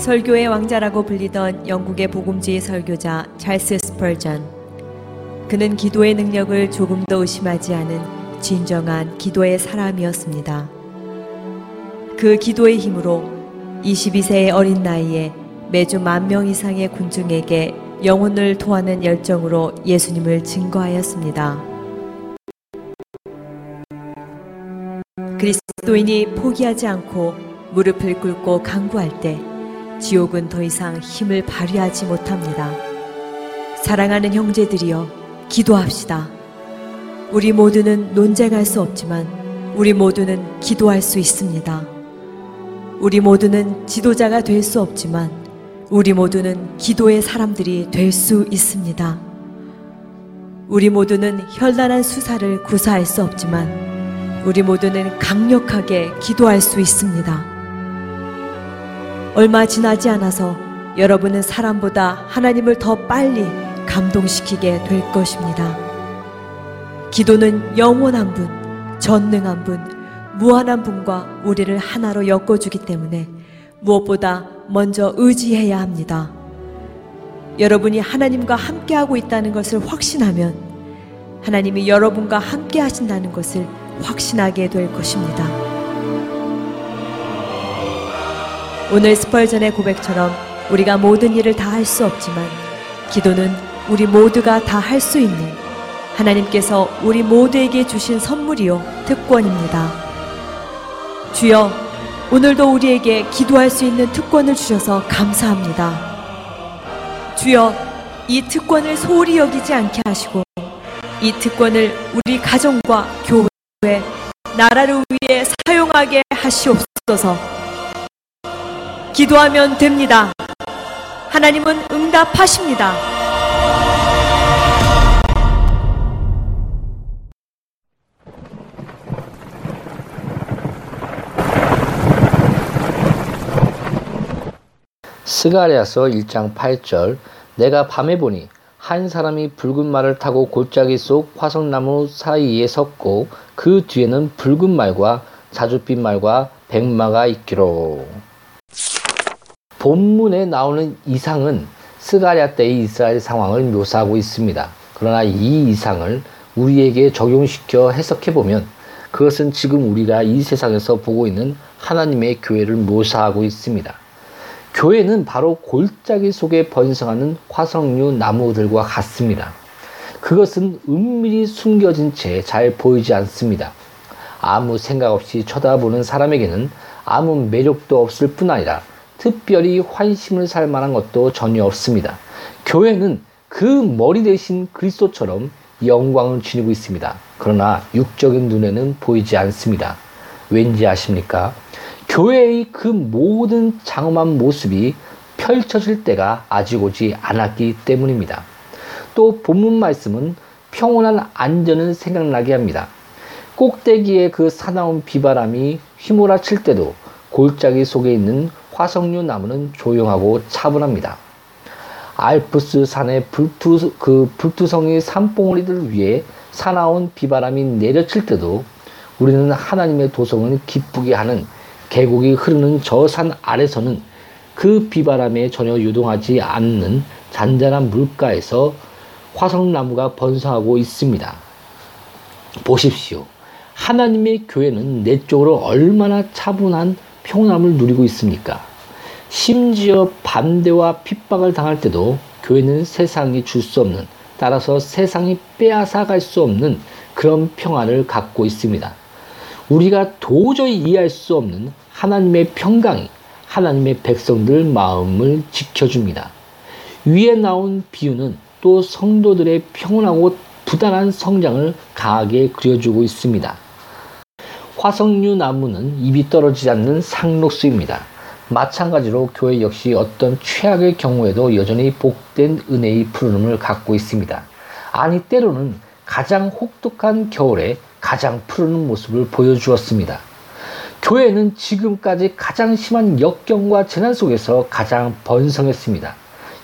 설교의 왕자라고 불리던 영국의 복음주의 설교자 찰스 스펄전. 그는 기도의 능력을 조금도 의심하지 않은 진정한 기도의 사람이었습니다. 그 기도의 힘으로 22세의 어린 나이에 매주 만 명 이상의 군중에게 영혼을 토하는 열정으로 예수님을 증거하였습니다. 그리스도인이 포기하지 않고 무릎을 꿇고 강구할 때 지옥은 더 이상 힘을 발휘하지 못합니다. 사랑하는 형제들이여 기도합시다. 우리 모두는 논쟁할 수 없지만 우리 모두는 기도할 수 있습니다. 우리 모두는 지도자가 될 수 없지만 우리 모두는 기도의 사람들이 될 수 있습니다. 우리 모두는 현란한 수사를 구사할 수 없지만 우리 모두는 강력하게 기도할 수 있습니다. 얼마 지나지 않아서 여러분은 사람보다 하나님을 더 빨리 감동시키게 될 것입니다. 기도는 영원한 분, 전능한 분, 무한한 분과 우리를 하나로 엮어주기 때문에 무엇보다 먼저 의지해야 합니다. 여러분이 하나님과 함께하고 있다는 것을 확신하면 하나님이 여러분과 함께 하신다는 것을 확신하게 될 것입니다. 오늘 스펄전의 고백처럼 우리가 모든 일을 다 할 수 없지만 기도는 우리 모두가 다 할 수 있는 하나님께서 우리 모두에게 주신 선물이요 특권입니다. 주여 오늘도 우리에게 기도할 수 있는 특권을 주셔서 감사합니다. 주여, 이 특권을 소홀히 여기지 않게 하시고, 이 특권을 우리 가정과 교회, 나라를 위해 사용하게 하시옵소서. 기도하면 됩니다. 하나님은 응답하십니다. 스가랴서 1장 8절 내가 밤에 보니 한 사람이 붉은 말을 타고 골짜기 속 화석나무 사이에 섰고 그 뒤에는 붉은 말과 자줏빛 말과 백마가 있기로. 본문에 나오는 이상은 스가랴 때의 이스라엘 상황을 묘사하고 있습니다. 그러나 이 이상을 우리에게 적용시켜 해석해 보면 그것은 지금 우리가 이 세상에서 보고 있는 하나님의 교회를 묘사하고 있습니다. 교회는 바로 골짜기 속에 번성하는 화석류 나무들과 같습니다. 그것은 은밀히 숨겨진 채 잘 보이지 않습니다. 아무 생각 없이 쳐다보는 사람에게는 아무 매력도 없을 뿐 아니라 특별히 환심을 살 만한 것도 전혀 없습니다. 교회는 그 머리 대신 그리스도처럼 영광을 지니고 있습니다. 그러나 육적인 눈에는 보이지 않습니다. 왠지 아십니까? 교회의 그 모든 장엄한 모습이 펼쳐질 때가 아직 오지 않았기 때문입니다. 또 본문 말씀은 평온한 안전을 생각나게 합니다. 꼭대기에 그 사나운 비바람이 휘몰아칠 때도 골짜기 속에 있는 화석류 나무는 조용하고 차분합니다. 알프스 산의 불투, 그 불투성이 산봉우리들 위에 사나운 비바람이 내려칠 때도 우리는 하나님의 도성을 기쁘게 하는 계곡이 흐르는 저 산 아래서는 그 비바람에 전혀 유동하지 않는 잔잔한 물가에서 화석나무가 번성하고 있습니다. 보십시오. 하나님의 교회는 내적으로 얼마나 차분한 평온함을 누리고 있습니까? 심지어 반대와 핍박을 당할 때도 교회는 세상이 줄 수 없는, 따라서 세상이 빼앗아갈 수 없는 그런 평안을 갖고 있습니다. 우리가 도저히 이해할 수 없는 하나님의 평강이 하나님의 백성들 마음을 지켜줍니다. 위에 나온 비유는 또 성도들의 평온하고 부단한 성장을 강하게 그려주고 있습니다. 화석류 나무는 입이 떨어지지 않는 상록수입니다. 마찬가지로 교회 역시 어떤 최악의 경우에도 여전히 복된 은혜의 푸른음을 갖고 있습니다. 아니 때로는 가장 혹독한 겨울에 가장 푸르는 모습을 보여주었습니다. 교회는 지금까지 가장 심한 역경과 재난 속에서 가장 번성했습니다.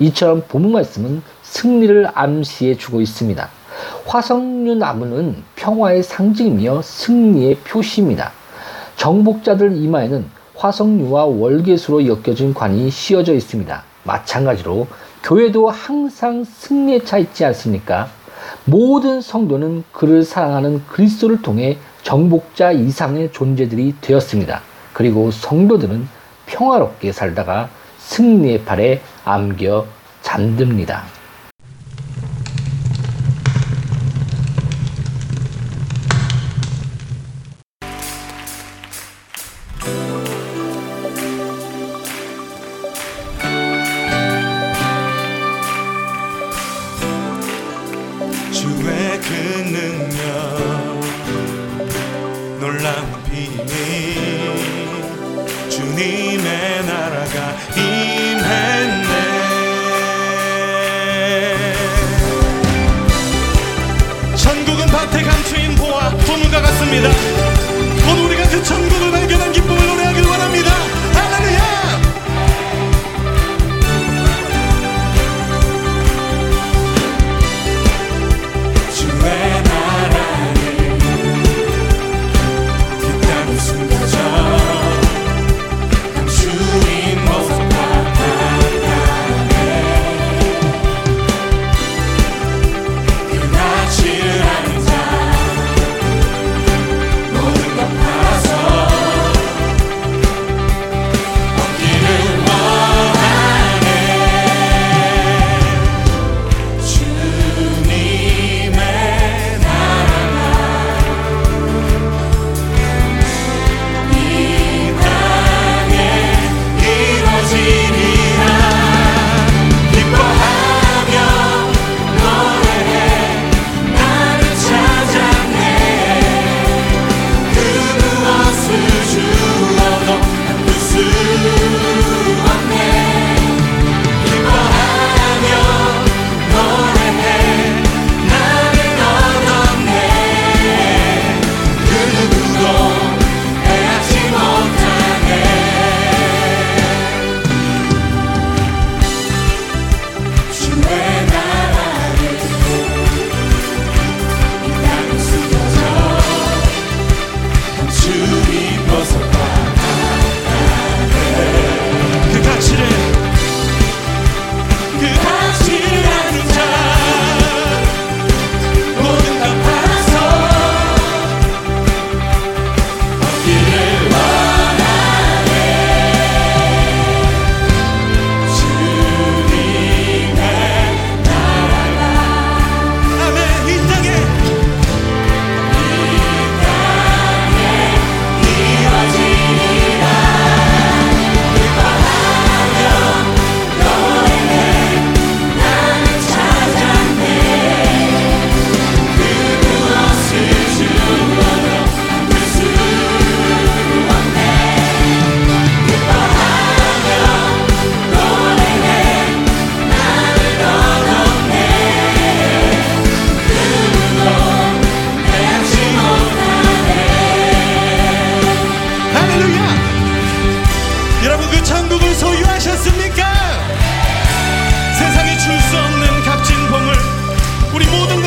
이처럼 본문 말씀은 승리를 암시해 주고 있습니다. 화석류 나무는 평화의 상징이며 승리의 표시입니다. 정복자들 이마에는 화성류와 월계수로 엮여진 관이 씌어져 있습니다. 마찬가지로 교회도 항상 승리차 있지 않습니까? 모든 성도는 그를 사랑하는 그리스도를 통해 정복자 이상의 존재들이 되었습니다. 그리고 성도들은 평화롭게 살다가 승리의 팔에 암겨 잠듭니다. 고무가 같습니다.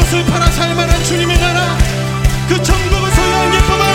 그것을 팔아 살만한 주님의 나라. 그 천국을 소유한 예법을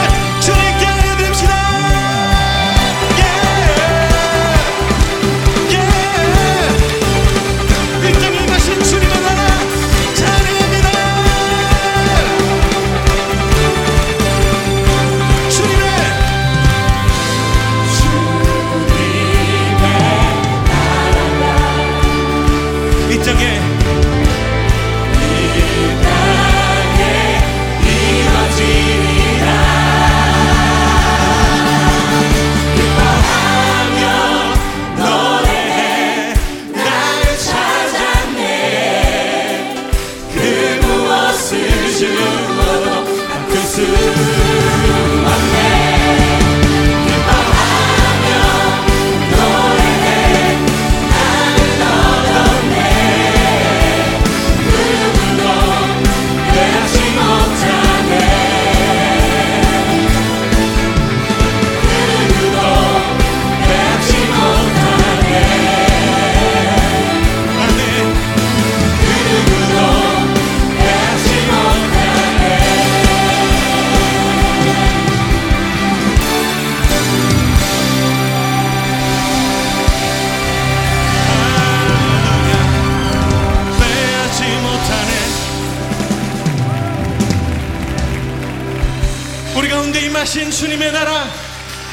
가운데 임하신 주님의 나라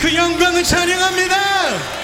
그 영광을 찬양합니다